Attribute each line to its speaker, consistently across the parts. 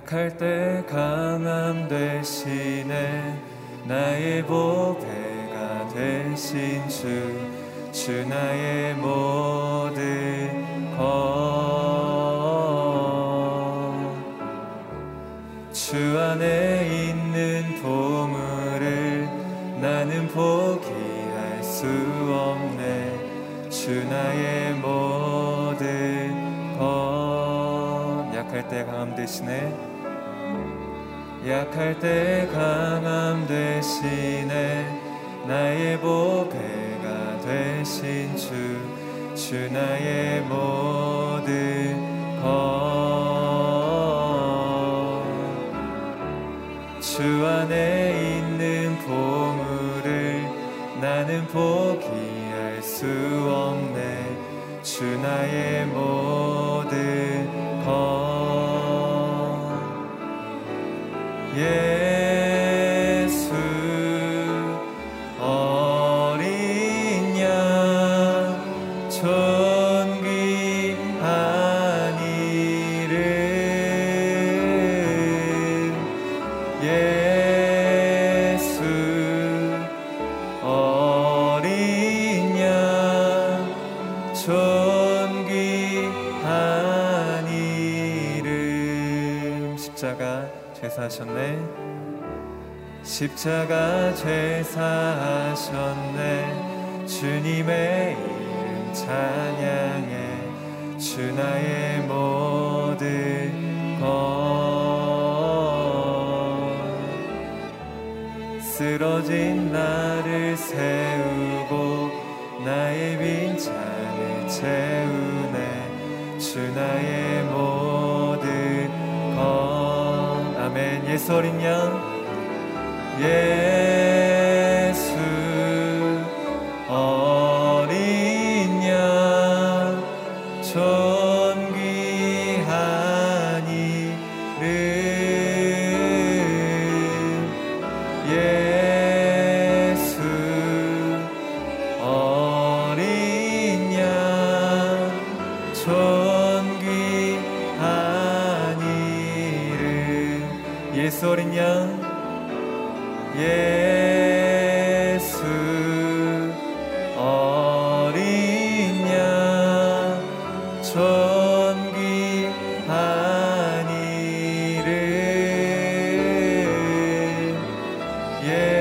Speaker 1: 약할 때 강함 대신에 나의 보배가 되신 주, 주 나의 모든 것주 안에 있는 보물을 나는 포기할 수 없네. 주 나의 모든 것. 약할 때 강함 대신에 약할 때 강함 대신에 나의 보배가 되신 주, 주 나의 모든 것. 주 안에 있는 보물을 나는 포기할 수 없네. 주 나의 모 십자가 죄사하셨네. 주님의 이름 찬양해. 주 나의 모든 것. 쓰러진 나를 세우고 나의 빈 잔을 채우네. 주 나의 모든 것. 아멘. 예수 어린 양 예 예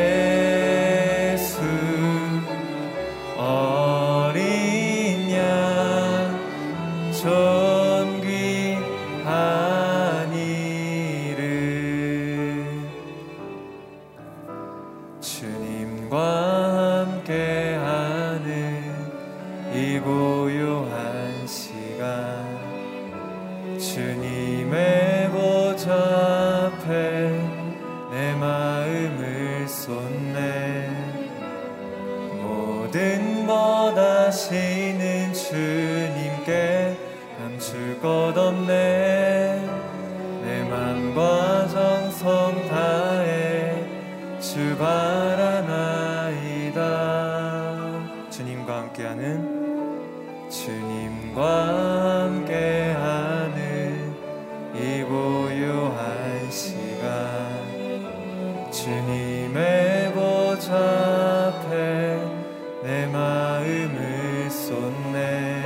Speaker 1: 내 마음을 쏟네.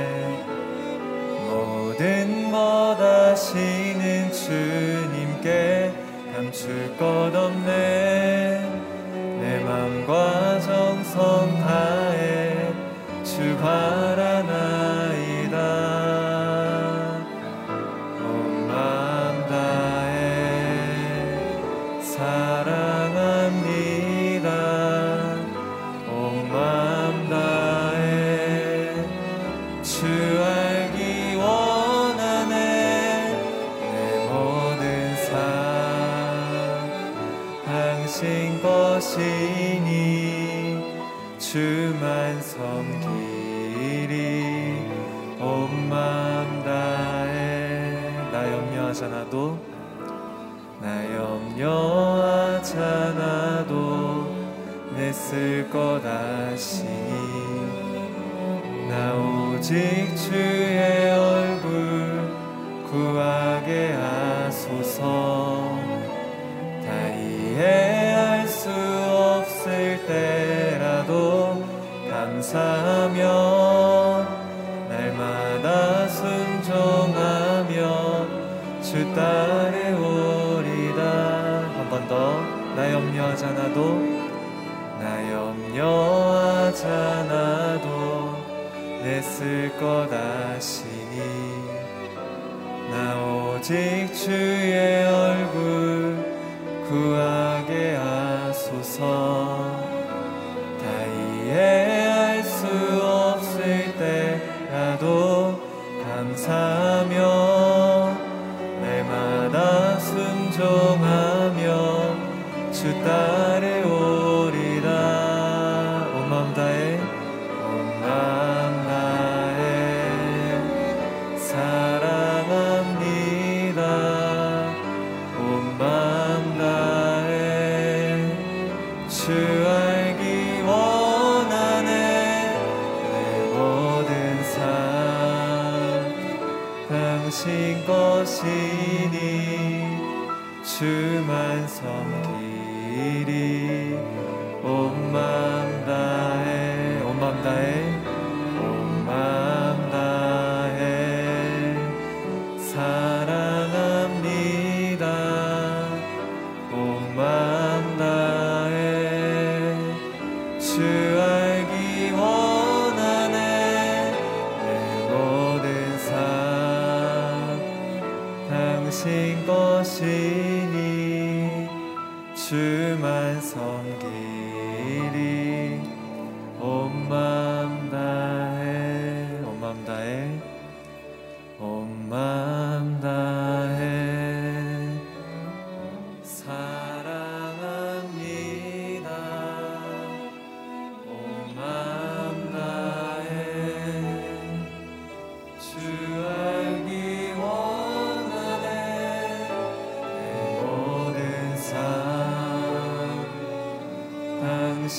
Speaker 1: 모든 것 아시는 주님께 감출 것 없네 내쓸것 아시니 나 오직 주의 얼굴 구하게 하소서. 다 이해할 수 없을 때라도 감사하며 날마다 순종하며 주 따르오리다 한 번 더. 나 염려하지 않아도 나 염려하지 않아도 냈을 것 아시니 나 오직 주의 얼 주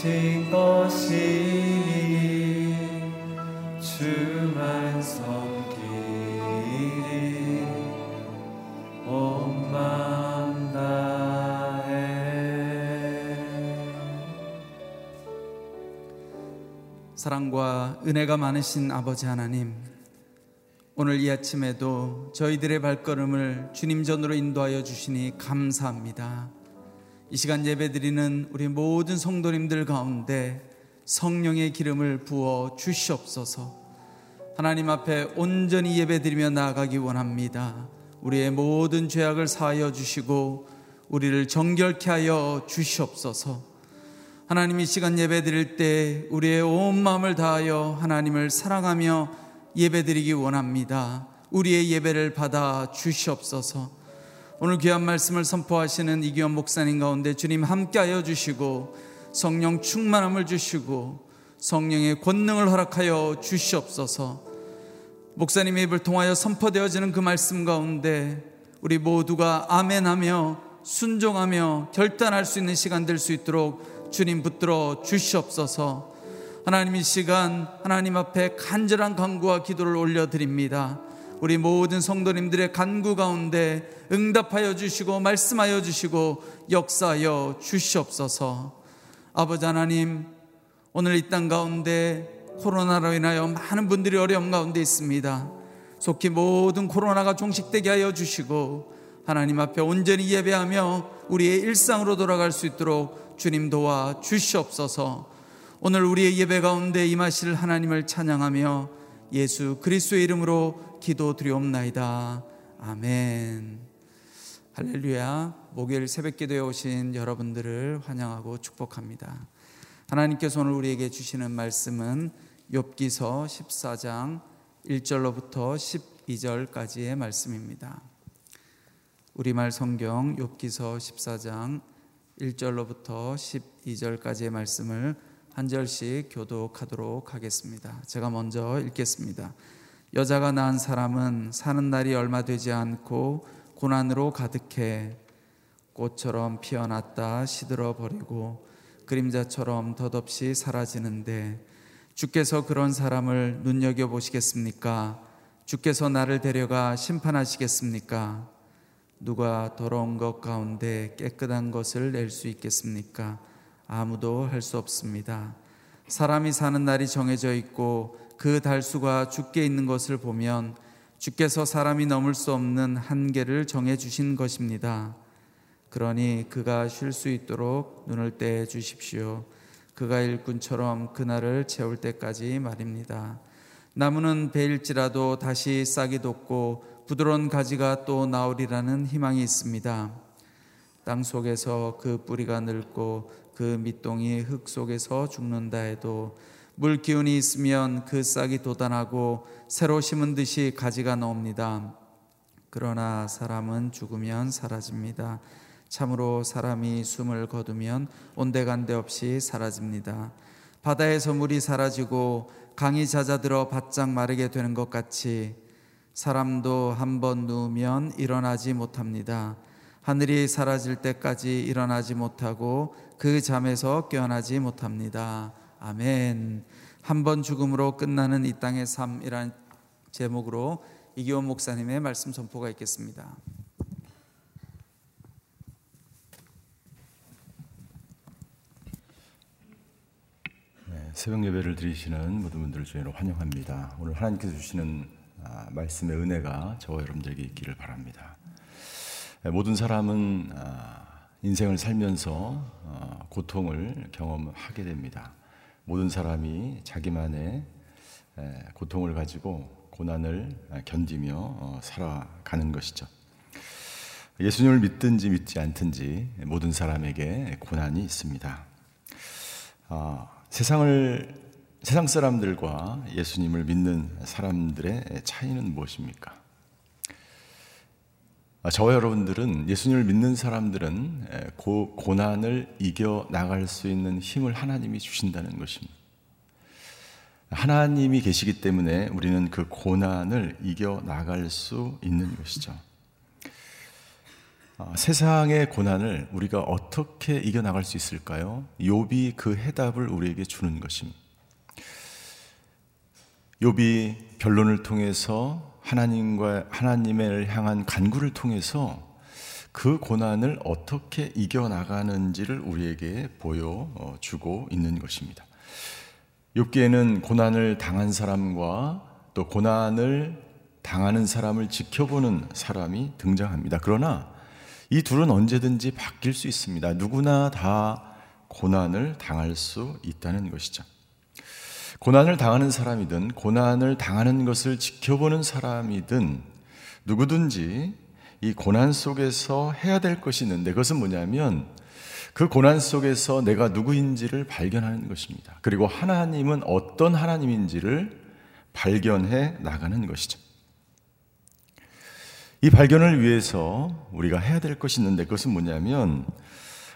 Speaker 1: 당신 것이니 주만 섬기리 온 마음 다해
Speaker 2: 사랑과 은혜가 많으신 아버지 하나님, 오늘 이 아침에도 저희들의 발걸음을 주님 전으로 인도하여 주시니 감사합니다. 이 시간 예배 드리는 우리 모든 성도님들 가운데 성령의 기름을 부어 주시옵소서. 하나님 앞에 온전히 예배 드리며 나아가기 원합니다. 우리의 모든 죄악을 사하여 주시고 우리를 정결케 하여 주시옵소서. 하나님 이 시간 예배 드릴 때 우리의 온 마음을 다하여 하나님을 사랑하며 예배 드리기 원합니다. 우리의 예배를 받아 주시옵소서. 오늘 귀한 말씀을 선포하시는 이기원 목사님 가운데 주님 함께하여 주시고 성령 충만함을 주시고 성령의 권능을 허락하여 주시옵소서. 목사님의 입을 통하여 선포되어지는 그 말씀 가운데 우리 모두가 아멘하며 순종하며 결단할 수 있는 시간 될 수 있도록 주님 붙들어 주시옵소서. 하나님 이 시간 하나님 앞에 간절한 간구와 기도를 올려드립니다. 우리 모든 성도님들의 간구 가운데 응답하여 주시고 말씀하여 주시고 역사하여 주시옵소서. 아버지 하나님 오늘 이 땅 가운데 코로나로 인하여 많은 분들이 어려움 가운데 있습니다. 속히 모든 코로나가 종식되게 하여 주시고 하나님 앞에 온전히 예배하며 우리의 일상으로 돌아갈 수 있도록 주님 도와 주시옵소서. 오늘 우리의 예배 가운데 임하실 하나님을 찬양하며 예수 그리스도의 이름으로 기도드리옵나이다. 아멘. 할렐루야. 목요일 새벽 기도에 오신 여러분들을 환영하고 축복합니다. 하나님께서 오늘 우리에게 주시는 말씀은 욥기서 14장 1절로부터 12절까지의 말씀입니다. 우리말 성경 욥기서 14장 1절로부터 12절까지의 말씀을 한 절씩 교독하도록 하겠습니다. 제가 먼저 읽겠습니다. 여자가 낳은 사람은 사는 날이 얼마 되지 않고 고난으로 가득해 꽃처럼 피어났다 시들어 버리고 그림자처럼 덧없이 사라지는데 주께서 그런 사람을 눈여겨 보시겠습니까? 주께서 나를 데려가 심판하시겠습니까? 누가 더러운 것 가운데 깨끗한 것을 낼 수 있겠습니까? 아무도 할 수 없습니다. 사람이 사는 날이 정해져 있고 그 달수가 죽게 있는 것을 보면 주께서 사람이 넘을 수 없는 한계를 정해 주신 것입니다. 그러니 그가 쉴 수 있도록 눈을 떼 주십시오. 그가 일꾼처럼 그날을 채울 때까지 말입니다. 나무는 베일지라도 다시 싹이 돋고 부드러운 가지가 또 나오리라는 희망이 있습니다. 땅 속에서 그 뿌리가 늙고 그 밑동이 흙 속에서 죽는다 해도 물 기운이 있으면 그 싹이 돋아나고 새로 심은 듯이 가지가 나옵니다. 그러나 사람은 죽으면 사라집니다. 참으로 사람이 숨을 거두면 온데간데 없이 사라집니다. 바다에서 물이 사라지고 강이 잦아들어 바짝 마르게 되는 것 같이 사람도 한 번 누우면 일어나지 못합니다. 하늘이 사라질 때까지 일어나지 못하고 그 잠에서 깨어나지 못합니다. 아멘. 한 번 죽음으로 끝나는 이 땅의 삶이란 제목으로 이기원 목사님의 말씀 선포가 있겠습니다.
Speaker 3: 네, 새벽 예배를 드리시는 모든 분들을 주의로 환영합니다. 오늘 하나님께서 주시는 아, 말씀의 은혜가 저와 여러분들에게 있기를 바랍니다. 네, 모든 사람은 아, 인생을 살면서 어, 고통을 경험하게 됩니다. 모든 사람이 자기만의 고통을 가지고 고난을 견디며 어, 살아가는 것이죠. 예수님을 믿든지 믿지 않든지 모든 사람에게 고난이 있습니다. 아, 세상을 세상 사람들과 예수님을 믿는 사람들의 차이는 무엇입니까? 아, 저와 여러분들은 예수님을 믿는 사람들은 고, 고난을 이겨 나갈 수 있는 힘을 하나님이 주신다는 것입니다. 하나님이 계시기 때문에 우리는 그 고난을 이겨 나갈 수 있는 것이죠. 아, 세상의 고난을 우리가 어떻게 이겨 나갈 수 있을까요? 욥이 그 해답을 우리에게 주는 것입니다. 욥이 변론을 통해서 하나님과 하나님을 향한 간구를 통해서 그 고난을 어떻게 이겨 나가는지를 우리에게 보여 주고 있는 것입니다. 욥기에는 고난을 당한 사람과 또 고난을 당하는 사람을 지켜보는 사람이 등장합니다. 그러나 이 둘은 언제든지 바뀔 수 있습니다. 누구나 다 고난을 당할 수 있다는 것이죠. 고난을 당하는 사람이든 고난을 당하는 것을 지켜보는 사람이든 누구든지 이 고난 속에서 해야 될 것이 있는데 그것은 뭐냐면 그 고난 속에서 내가 누구인지를 발견하는 것입니다. 그리고 하나님은 어떤 하나님인지를 발견해 나가는 것이죠. 이 발견을 위해서 우리가 해야 될 것이 있는데 그것은 뭐냐면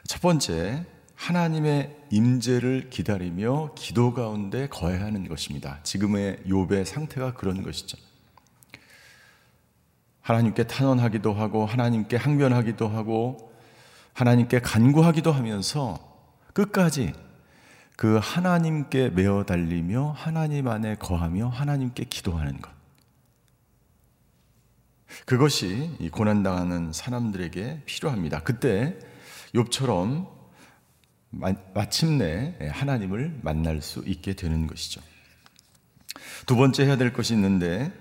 Speaker 3: 첫 번째 하나님의 임재를 기다리며 기도 가운데 거해야 하는 것입니다. 지금의 욥의 상태가 그런 것이죠. 하나님께 탄원하기도 하고 하나님께 항변하기도 하고 하나님께 간구하기도 하면서 끝까지 그 하나님께 매어 달리며 하나님 안에 거하며 하나님께 기도하는 것. 그것이 이 고난 당하는 사람들에게 필요합니다. 그때 욥처럼 마침내 하나님을 만날 수 있게 되는 것이죠. 두 번째 해야 될 것이 있는데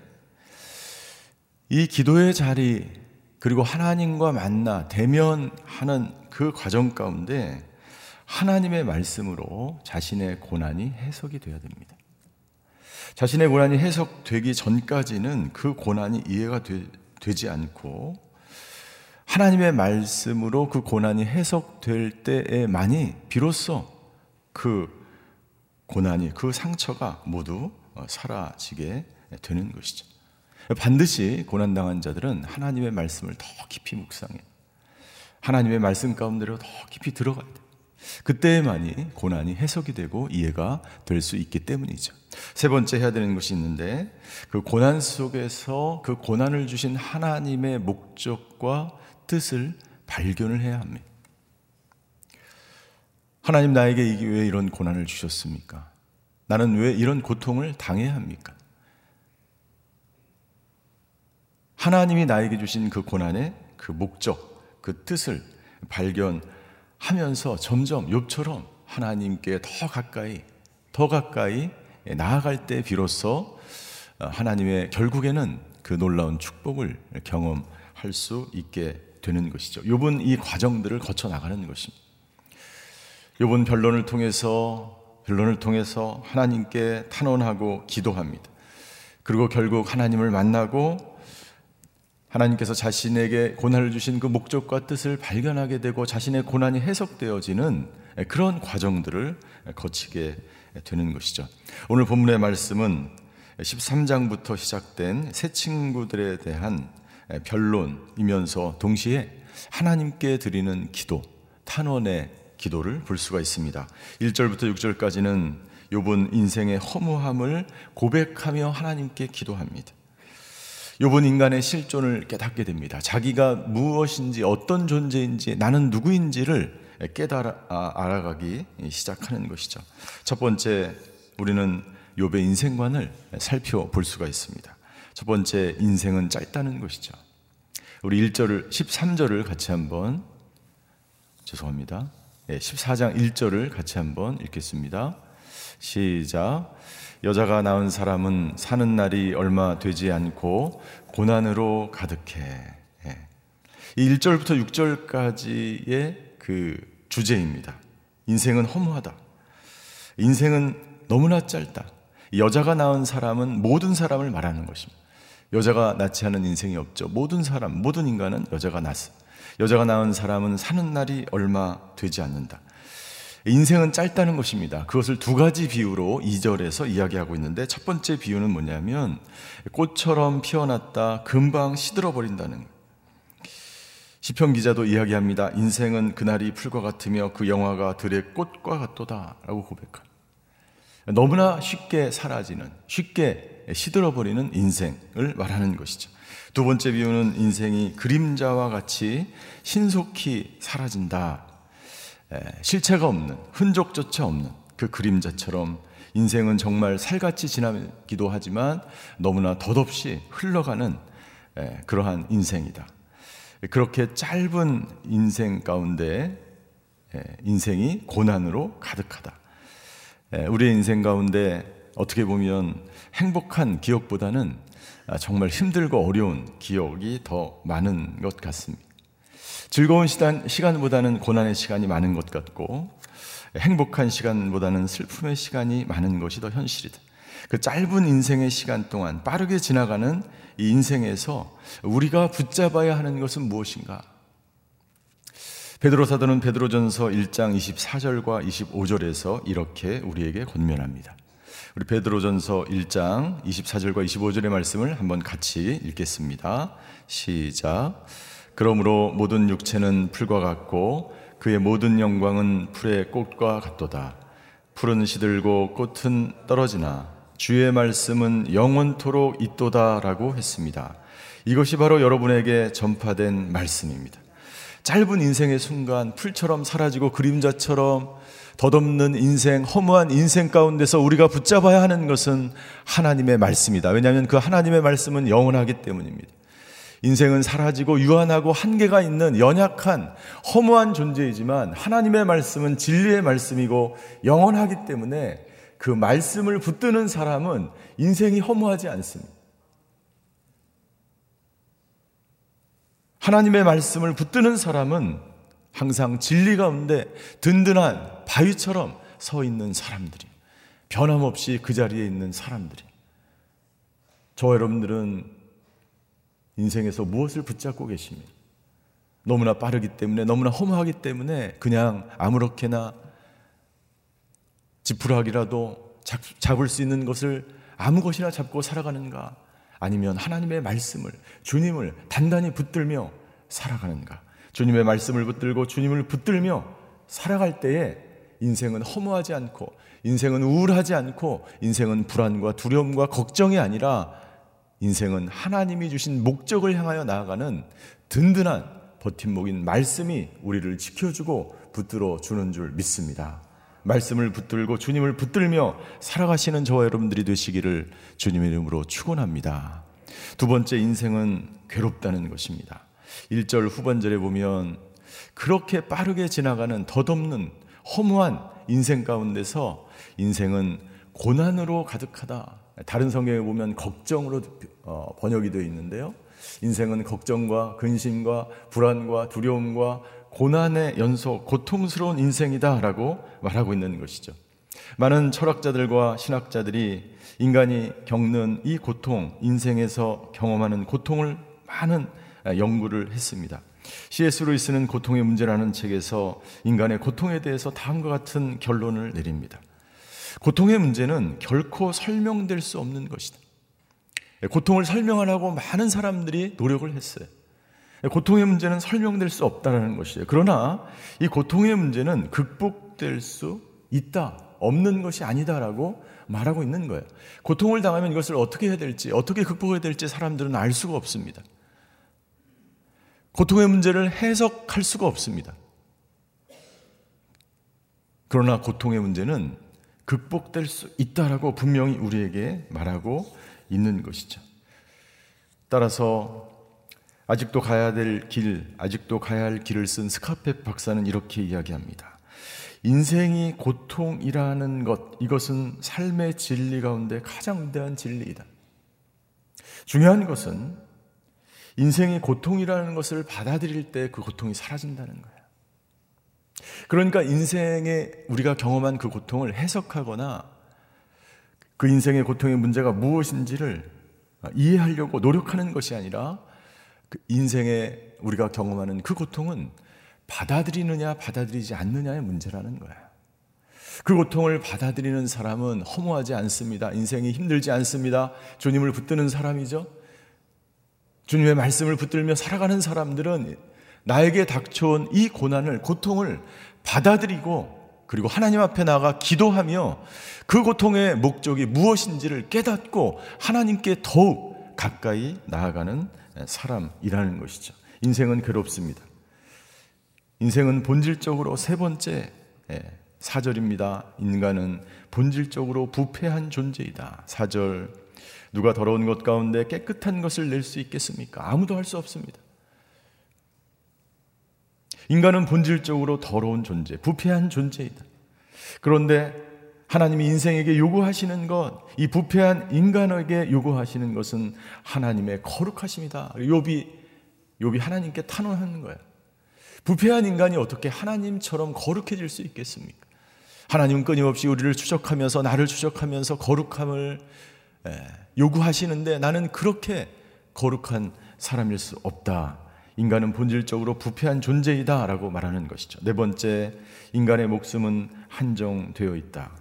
Speaker 3: 이 기도의 자리 그리고 하나님과 만나 대면하는 그 과정 가운데 하나님의 말씀으로 자신의 고난이 해석이 되어야 됩니다. 자신의 고난이 해석되기 전까지는 그 고난이 이해가 되, 지 않고 하나님의 말씀으로 그 고난이 해석될 때에만이 비로소 그 고난이 그 상처가 모두 어, 사라지게 되는 것이죠. 반드시 고난당한 자들은 하나님의 말씀을 더 깊이 묵상해. 하나님의 말씀 가운데로 더 깊이 들어가야 돼. 그때만이 고난이 해석이 되고 이해가 될 수 있기 때문이죠. 세 번째 해야 되는 것이 있는데 그 고난 속에서 그 고난을 주신 하나님의 목적과 뜻을 발견을 해야 합니다. 하나님 나에게 왜 이런 고난을 주셨습니까? 나는 왜 이런 고통을 당해야 합니까? 하나님이 나에게 주신 그 고난의 그 목적, 그 뜻을 발견하면서 점점 욥처럼 하나님께 더 가까이, 더 가까이 나아갈 때 비로소 하나님의 결국에는 그 놀라운 축복을 경험할 수 있게 되는 것이죠. 욥은 이 과정들을 거쳐 나가는 것입니다. 욥은 변론을 통해서 변론을 통해서 하나님께 탄원하고 기도합니다. 그리고 결국 하나님을 만나고 하나님께서 자신에게 고난을 주신 그 목적과 뜻을 발견하게 되고 자신의 고난이 해석되어지는 그런 과정들을 거치게 되는 것이죠. 오늘 본문의 말씀은 13장부터 시작된 새 친구들에 대한 변론이면서 동시에 하나님께 드리는 기도, 탄원의 기도를 볼 수가 있습니다. 1절부터 6절까지는 욥은 인생의 허무함을 고백하며 하나님께 기도합니다. 욥은 인간의 실존을 깨닫게 됩니다. 자기가 무엇인지 어떤 존재인지 나는 누구인지를 깨달아 아, 알아가기 시작하는 것이죠. 첫 번째 우리는 욥의 인생관을 살펴볼 수가 있습니다. 첫 번째 인생은 짧다는 것이죠. 우리 1절을 13절을 같이 한번 죄송합니다. 14장 1절을 같이 한번 읽겠습니다. 시작. 여자가 낳은 사람은 사는 날이 얼마 되지 않고 고난으로 가득해. 예. 이 1절부터 6절까지의 그 주제입니다. 인생은 허무하다. 인생은 너무나 짧다. 여자가 낳은 사람은 모든 사람을 말하는 것입니다. 여자가 낳지 않은 인생이 없죠. 모든 사람, 모든 인간은 여자가 낳습니다. 여자가 낳은 사람은 사는 날이 얼마 되지 않는다. 인생은 짧다는 것입니다. 그것을 두 가지 비유로 2절에서 이야기하고 있는데 첫 번째 비유는 뭐냐면 꽃처럼 피어났다 금방 시들어 버린다는 시편 기자도 이야기합니다. 인생은 그날이 풀과 같으며 그 영화가 들의 꽃과 같도다라고 고백합니다. 너무나 쉽게 사라지는 쉽게 시들어 버리는 인생을 말하는 것이죠. 두 번째 비유는 인생이 그림자와 같이 신속히 사라진다. 실체가 없는, 흔적조차 없는 그 그림자처럼 인생은 정말 살같이 지나기도 하지만 너무나 덧없이 흘러가는 그러한 인생이다. 그렇게 짧은 인생 가운데 인생이 고난으로 가득하다. 우리의 인생 가운데 어떻게 보면 행복한 기억보다는 아, 정말 힘들고 어려운 기억이 더 많은 것 같습니다. 즐거운 시간, 시간보다는 고난의 시간이 많은 것 같고 행복한 시간보다는 슬픔의 시간이 많은 것이 더 현실이다. 그 짧은 인생의 시간 동안 빠르게 지나가는 이 인생에서 우리가 붙잡아야 하는 것은 무엇인가? 베드로 사도는 베드로전서 1장 24절과 25절에서 이렇게 우리에게 권면합니다. 우리 베드로전서 1장 24절과 25절의 말씀을 한번 같이 읽겠습니다. 시작. 그러므로 모든 육체는 풀과 같고 그의 모든 영광은 풀의 꽃과 같도다. 풀은 시들고 꽃은 떨어지나 주의 말씀은 영원토록 있도다라고 했습니다. 이것이 바로 여러분에게 전파된 말씀입니다. 짧은 인생의 순간 풀처럼 사라지고 그림자처럼 덧없는 인생, 허무한 인생 가운데서 우리가 붙잡아야 하는 것은 하나님의 말씀이다. 왜냐하면 그 하나님의 말씀은 영원하기 때문입니다. 인생은 사라지고 유한하고 한계가 있는 연약한 허무한 존재이지만 하나님의 말씀은 진리의 말씀이고 영원하기 때문에 그 말씀을 붙드는 사람은 인생이 허무하지 않습니다. 하나님의 말씀을 붙드는 사람은 항상 진리 가운데 든든한 바위처럼 서 있는 사람들이 변함없이 그 자리에 있는 사람들이 저 여러분들은 인생에서 무엇을 붙잡고 계십니까? 너무나 빠르기 때문에 너무나 허무하기 때문에 그냥 아무렇게나 지푸라기라도 잡을 수 있는 것을 아무 것이나 잡고 살아가는가? 아니면 하나님의 말씀을 주님을 단단히 붙들며 살아가는가? 주님의 말씀을 붙들고 주님을 붙들며 살아갈 때에 인생은 허무하지 않고 인생은 우울하지 않고 인생은 불안과 두려움과 걱정이 아니라 인생은 하나님이 주신 목적을 향하여 나아가는 든든한 버팀목인 말씀이 우리를 지켜주고 붙들어 주는 줄 믿습니다. 말씀을 붙들고 주님을 붙들며 살아가시는 저와 여러분들이 되시기를 주님의 이름으로 축원합니다. 두 번째 인생은 괴롭다는 것입니다. 1절 후반절에 보면 그렇게 빠르게 지나가는 덧없는 허무한 인생 가운데서 인생은 고난으로 가득하다. 다른 성경에 보면 걱정으로 어, 번역이 되어 있는데요. 인생은 걱정과 근심과 불안과 두려움과 고난의 연속, 고통스러운 인생이다라고 말하고 있는 것이죠. 많은 철학자들과 신학자들이 인간이 겪는 이 고통, 인생에서 경험하는 고통을 많은 연구를 했습니다. C.S. 루이스는 고통의 문제라는 책에서 인간의 고통에 대해서 다음과 같은 결론을 내립니다. 고통의 문제는 결코 설명될 수 없는 것이다. 고통을 설명하려고 많은 사람들이 노력을 했어요. 고통의 문제는 설명될 수 없다라는 것이에요. 그러나 이 고통의 문제는 극복될 수 있다, 없는 것이 아니다라고 말하고 있는 거예요. 고통을 당하면 이것을 어떻게 해야 될지, 어떻게 극복해야 될지 사람들은 알 수가 없습니다. 고통의 문제를 해석할 수가 없습니다. 그러나 고통의 문제는 극복될 수 있다라고 분명히 우리에게 말하고 있는 것이죠. 따라서 아직도 가야 될 길, 아직도 가야 할 길을 쓴 스카페 박사는 이렇게 이야기합니다. 인생이 고통이라는 것, 이것은 삶의 진리 가운데 가장 위대한 진리이다. 중요한 것은 인생이 고통이라는 것을 받아들일 때 그 고통이 사라진다는 거예요. 그러니까 인생에 우리가 경험한 그 고통을 해석하거나 그 인생의 고통의 문제가 무엇인지를 이해하려고 노력하는 것이 아니라 그 인생에 우리가 경험하는 그 고통은 받아들이느냐 받아들이지 않느냐의 문제라는 거예요. 그 고통을 받아들이는 사람은 허무하지 않습니다. 인생이 힘들지 않습니다. 주님을 붙드는 사람이죠. 주님의 말씀을 붙들며 살아가는 사람들은 나에게 닥쳐온 이 고난을, 고통을 받아들이고 그리고 하나님 앞에 나가 기도하며 그 고통의 목적이 무엇인지를 깨닫고 하나님께 더욱 가까이 나아가는 사람이라는 것이죠. 인생은 괴롭습니다. 인생은 본질적으로 세 번째 예, 사절입니다. 인간은 본질적으로 부패한 존재이다. 사절 누가 더러운 것 가운데 깨끗한 것을 낼 수 있겠습니까? 아무도 할 수 없습니다. 인간은 본질적으로 더러운 존재, 부패한 존재이다. 그런데 하나님이 인생에게 요구하시는 것, 이 부패한 인간에게 요구하시는 것은 하나님의 거룩하심이다. 욥이 욥이 하나님께 탄원하는 거예요. 부패한 인간이 어떻게 하나님처럼 거룩해질 수 있겠습니까? 하나님은 끊임없이 우리를 추적하면서 나를 추적하면서 거룩함을 요구하시는데 나는 그렇게 거룩한 사람일 수 없다. 인간은 본질적으로 부패한 존재이다 라고 말하는 것이죠. 네 번째, 인간의 목숨은 한정되어 있다.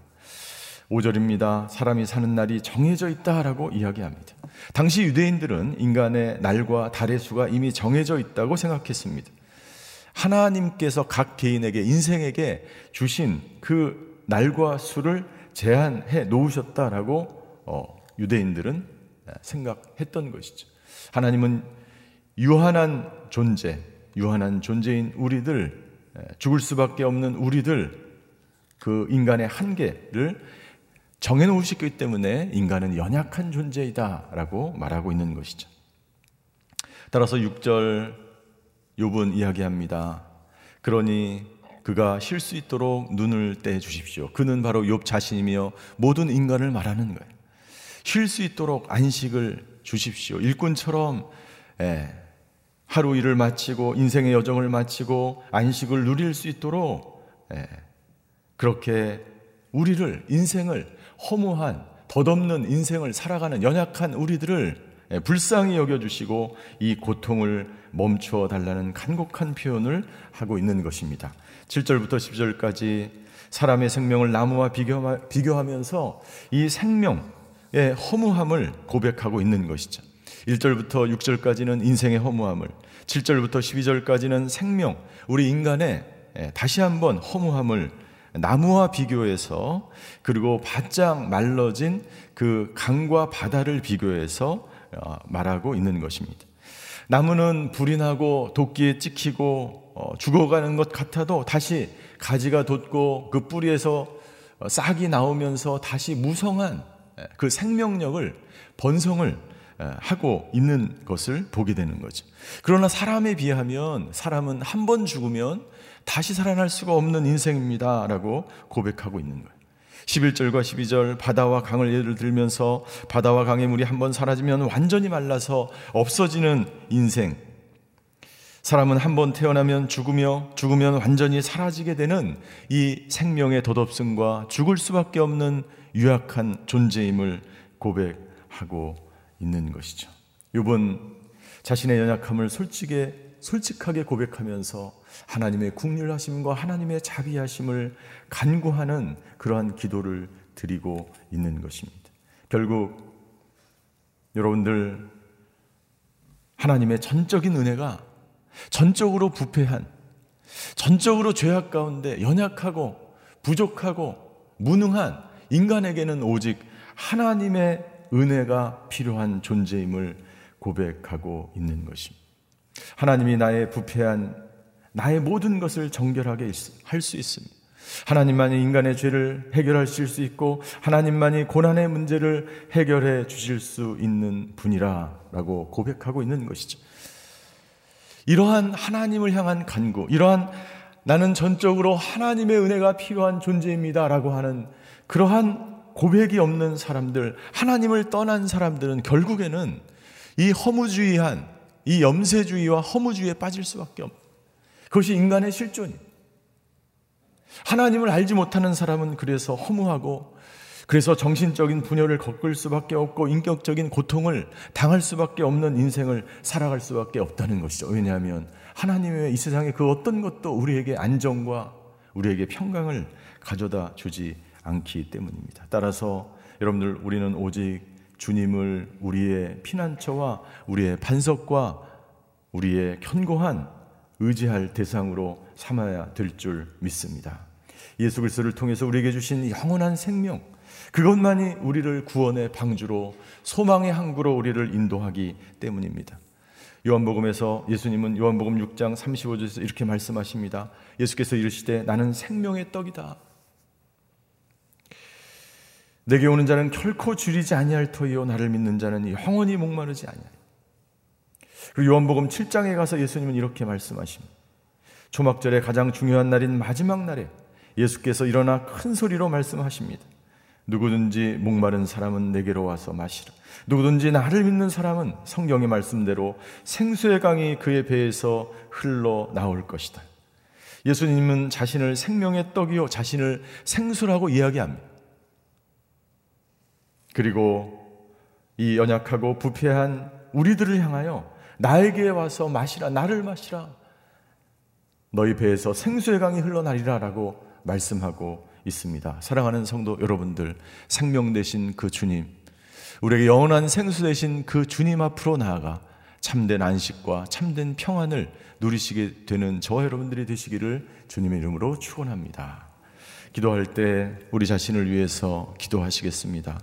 Speaker 3: 5절입니다. 사람이 사는 날이 정해져 있다 라고 이야기합니다. 당시 유대인들은 인간의 날과 달의 수가 이미 정해져 있다고 생각했습니다. 하나님께서 각 개인에게 인생에게 주신 그 날과 수를 제한해 놓으셨다라고 어, 유대인들은 생각했던 것이죠. 하나님은 유한한 존재, 유한한 존재인 우리들, 죽을 수밖에 없는 우리들, 그 인간의 한계를 정해놓으셨기 때문에 인간은 연약한 존재이다라고 말하고 있는 것이죠. 따라서 6절 욥은 이야기합니다. 그러니 그가 쉴 수 있도록 눈을 떼 주십시오. 그는 바로 욥 자신이며 모든 인간을 말하는 거예요. 쉴 수 있도록 안식을 주십시오. 일꾼처럼 예, 하루 일을 마치고 인생의 여정을 마치고 안식을 누릴 수 있도록 예, 그렇게 우리를 인생을 허무한 덧없는 인생을 살아가는 연약한 우리들을 예, 불쌍히 여겨주시고 이 고통을 멈추어 달라는 간곡한 표현을 하고 있는 것입니다. 7절부터 10절까지 사람의 생명을 나무와 비교하면서 이 생명 의 허무함을 고백하고 있는 것이죠. 1절부터 6절까지는 인생의 허무함을, 7절부터 12절까지는 생명, 우리 인간의 예, 다시 한번 허무함을 나무와 비교해서 그리고 바짝 말러진 그 강과 바다를 비교해서 어, 말하고 있는 것입니다. 나무는 불이 나고 도끼에 찍히고 어, 죽어가는 것 같아도 다시 가지가 돋고 그 뿌리에서 어, 싹이 나오면서 다시 무성한 예, 그 생명력을 번성을 하고 있는 것을 보게 되는 거죠. 그러나 사람에 비하면 사람은 한 번 죽으면 다시 살아날 수가 없는 인생입니다라고 고백하고 있는 거예요. 11절과 12절 바다와 강을 예를 들면서 바다와 강의 물이 한 번 사라지면 완전히 말라서 없어지는 인생. 사람은 한 번 태어나면 죽으며 죽으면 완전히 사라지게 되는 이 생명의 덧없음과 죽을 수밖에 없는 유약한 존재임을 고백하고 있는 것이죠. 요번 자신의 연약함을 솔직히 솔직하게 고백하면서 하나님의 국률하심과 하나님의 자비하심을 간구하는 그러한 기도를 드리고 있는 것입니다. 결국 여러분들 하나님의 전적인 은혜가 전적으로 부패한 전적으로 죄악 가운데 연약하고 부족하고 무능한 인간에게는 오직 하나님의 은혜가 필요한 존재임을 고백하고 있는 것입니다. 하나님이 나의 부패한 나의 모든 것을 정결하게 할 수 있습니다. 하나님만이 인간의 죄를 해결하실 수 있고 하나님만이 고난의 문제를 해결해 주실 수 있는 분이라라고 고백하고 있는 것이죠. 이러한 하나님을 향한 간구, 이러한 나는 전적으로 하나님의 은혜가 필요한 존재입니다라고 하는 그러한 고백이 없는 사람들, 하나님을 떠난 사람들은 결국에는 이 허무주의한 이 염세주의와 허무주의에 빠질 수밖에 없. 그것이 인간의 실존입니다. 하나님을 알지 못하는 사람은 그래서 허무하고 그래서 정신적인 분열을 겪을 수밖에 없고 인격적인 고통을 당할 수밖에 없는 인생을 살아갈 수밖에 없다는 것이죠. 왜냐하면 하나님의 이 세상에 그 어떤 것도 우리에게 안정과 우리에게 평강을 가져다 주지 않기 때문입니다. 따라서 여러분들 우리는 오직 주님을 우리의 피난처와 우리의 반석과 우리의 견고한 의지할 대상으로 삼아야 될 줄 믿습니다. 예수 그리스도를 통해서 우리에게 주신 영원한 생명, 그것만이 우리를 구원의 방주로 소망의 항구로 우리를 인도하기 때문입니다. 요한복음에서 예수님은 요한복음 6장 35절에서 이렇게 말씀하십니다. 예수께서 이르시되 나는 생명의 떡이다. 내게 오는 자는 결코 줄이지 아니할 터이요 나를 믿는 자는 영원히 목마르지 아니하리. 그리고 요한복음 7장에 가서 예수님은 이렇게 말씀하십니다. 초막절의 가장 중요한 날인 마지막 날에 예수께서 일어나 큰 소리로 말씀하십니다. 누구든지 목마른 사람은 내게로 와서 마시라. 누구든지 나를 믿는 사람은 성경의 말씀대로 생수의 강이 그의 배에서 흘러 나올 것이다. 예수님은 자신을 생명의 떡이요 자신을 생수라고 이야기합니다. 그리고 이 연약하고 부패한 우리들을 향하여 나에게 와서 마시라 나를 마시라 너희 배에서 생수의 강이 흘러나리라라고 말씀하고 있습니다. 사랑하는 성도 여러분들, 생명 되신 그 주님, 우리에게 영원한 생수 되신 그 주님 앞으로 나아가 참된 안식과 참된 평안을 누리시게 되는 저와 여러분들이 되시기를 주님의 이름으로 축원합니다. 기도할 때 우리 자신을 위해서 기도하시겠습니다.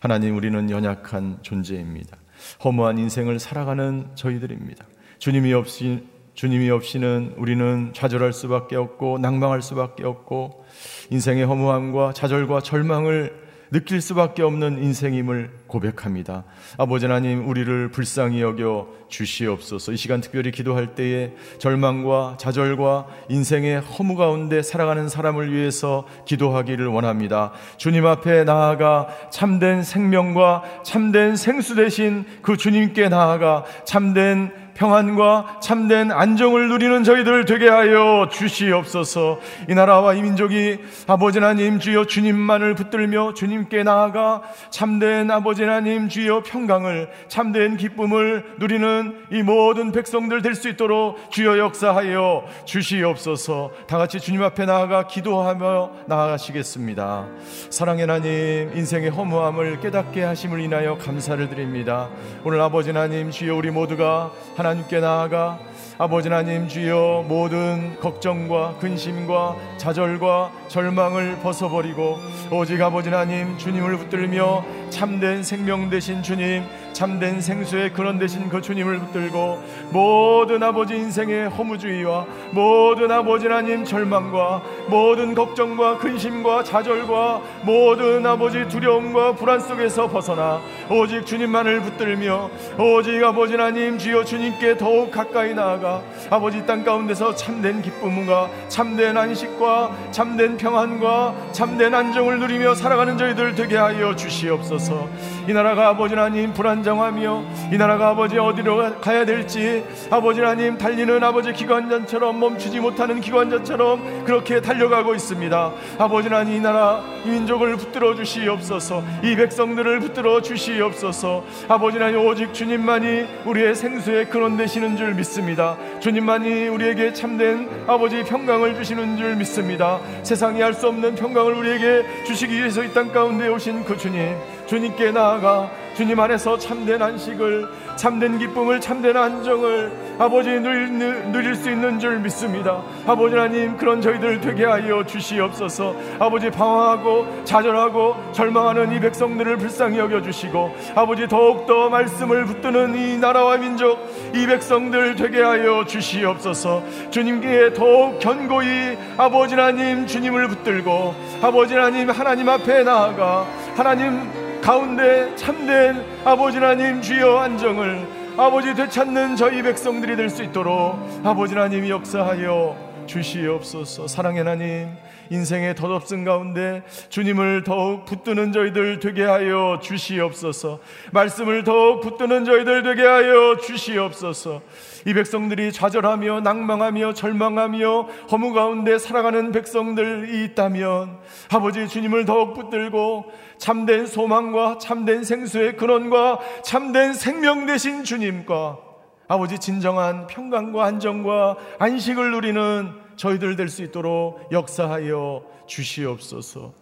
Speaker 3: 하나님, 우리는 연약한 존재입니다. 허무한 인생을 살아가는 저희들입니다. 주님이 없이 주님이 없이는 우리는 좌절할 수밖에 없고 낭망할 수밖에 없고 인생의 허무함과 좌절과 절망을 느낄 수밖에 없는 인생임을 고백합니다. 아버지 하나님, 우리를 불쌍히 여겨 주시옵소서. 이 시간 특별히 기도할 때에 절망과 좌절과 인생의 허무 가운데 살아가는 사람을 위해서 기도하기를 원합니다. 주님 앞에 나아가 참된 생명과 참된 생수 대신 그 주님께 나아가 참된 평안과 참된 안정을 누리는 저희들 되게 하여 주시옵소서. 이 나라와 이 민족이 아버지 하나님 주여 주님만을 붙들며 주님께 나아가 참된 아버지 하나님 주여 평강을 참된 기쁨을 누리는 이 모든 백성들 될 수 있도록 주여 역사하여 주시옵소서. 다 같이 주님 앞에 나아가 기도하며 나아가시겠습니다. 사랑의 하나님 인생의 허무함을 깨닫게 하심을 인하여 감사를 드립니다. 오늘 아버지 하나님 주여 우리 모두가 하나님께 나아가 아버지 하나님 주여 모든 걱정과 근심과 좌절과 절망을 벗어버리고 오직 아버지 하나님 주님을 붙들며 참된 생명 되신 주님 참된 생수의 근원 되신 그 주님을 붙들고 모든 아버지 인생의 허무주의와 모든 아버지 하나님 절망과 모든 걱정과 근심과 좌절과 모든 아버지 두려움과 불안 속에서 벗어나 오직 주님만을 붙들며 오직 아버지 하나님 주여 주님께 더욱 가까이 나아가 아버지 땅 가운데서 참된 기쁨과 참된 안식과 참된 평안과 참된 안정을 누리며 살아가는 저희들 되게 하여 주시옵소서. 이 나라가 아버지 하나님 불안 정하며 이 나라가 아버지 어디로 가야 될지 아버지 하나님 달리는 아버지 기관장처럼 멈추지 못하는 기관장처럼 그렇게 달려가고 있습니다. 아버지 하나님 이 나라 이 민족을 붙들어 주시옵소서. 이 백성들을 붙들어 주시옵소서. 아버지 하나님 오직 주님만이 우리의 생수의 근원 되시는 줄 믿습니다. 주님만이 우리에게 참된 아버지 평강을 주시는 줄 믿습니다. 세상이 할수 없는 평강을 우리에게 주시기 위해서 이 땅 가운데 오신 그 주님 주님께 나아가 주님 안에서 참된 안식을 참된 기쁨을 참된 안정을 아버지 누릴, 누릴 수 있는 줄 믿습니다. 아버지 하나님 그런 저희들 되게 하여 주시옵소서. 아버지 방황하고 좌절하고 절망하는 이 백성들을 불쌍히 여겨주시고 아버지 더욱더 말씀을 붙드는 이 나라와 민족 이 백성들 되게 하여 주시옵소서. 주님께 더욱 견고히 아버지 하나님 주님을 붙들고 아버지 하나님 하나님 앞에 나아가 하나님 가운데 참된 아버지 하나님 주여 안정을 아버지 되찾는 저희 백성들이 될 수 있도록 아버지 하나님 역사하여 주시옵소서. 사랑의 하나님 인생의 덧없음 가운데 주님을 더욱 붙드는 저희들 되게 하여 주시옵소서. 말씀을 더욱 붙드는 저희들 되게 하여 주시옵소서. 이 백성들이 좌절하며 낭망하며 절망하며 허무 가운데 살아가는 백성들이 있다면 아버지 주님을 더욱 붙들고 참된 소망과 참된 생수의 근원과 참된 생명 되신 주님과 아버지 진정한 평강과 안정과 안식을 누리는 저희들 될 수 있도록 역사하여 주시옵소서.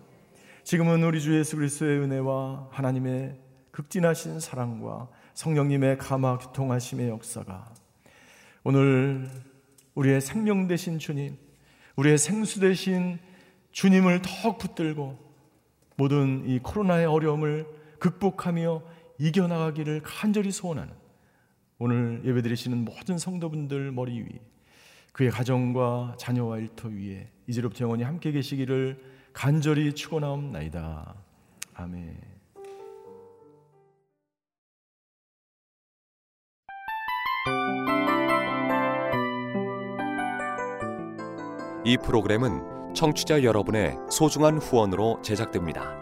Speaker 3: 지금은 우리 주 예수 그리스도의 은혜와 하나님의 극진하신 사랑과 성령님의 감화 교통하심의 역사가 오늘 우리의 생명 되신 주님, 우리의 생수 되신 주님을 더욱 붙들고 모든 이 코로나의 어려움을 극복하며 이겨나가기를 간절히 소원하는 오늘 예배드리시는 모든 성도분들 머리 위 그의 가정과 자녀와 일터 위에 이제로부터 영원히 함께 계시기를 간절히 축원하옵나이다. 아멘.
Speaker 4: 이 프로그램은 청취자 여러분의 소중한 후원으로 제작됩니다.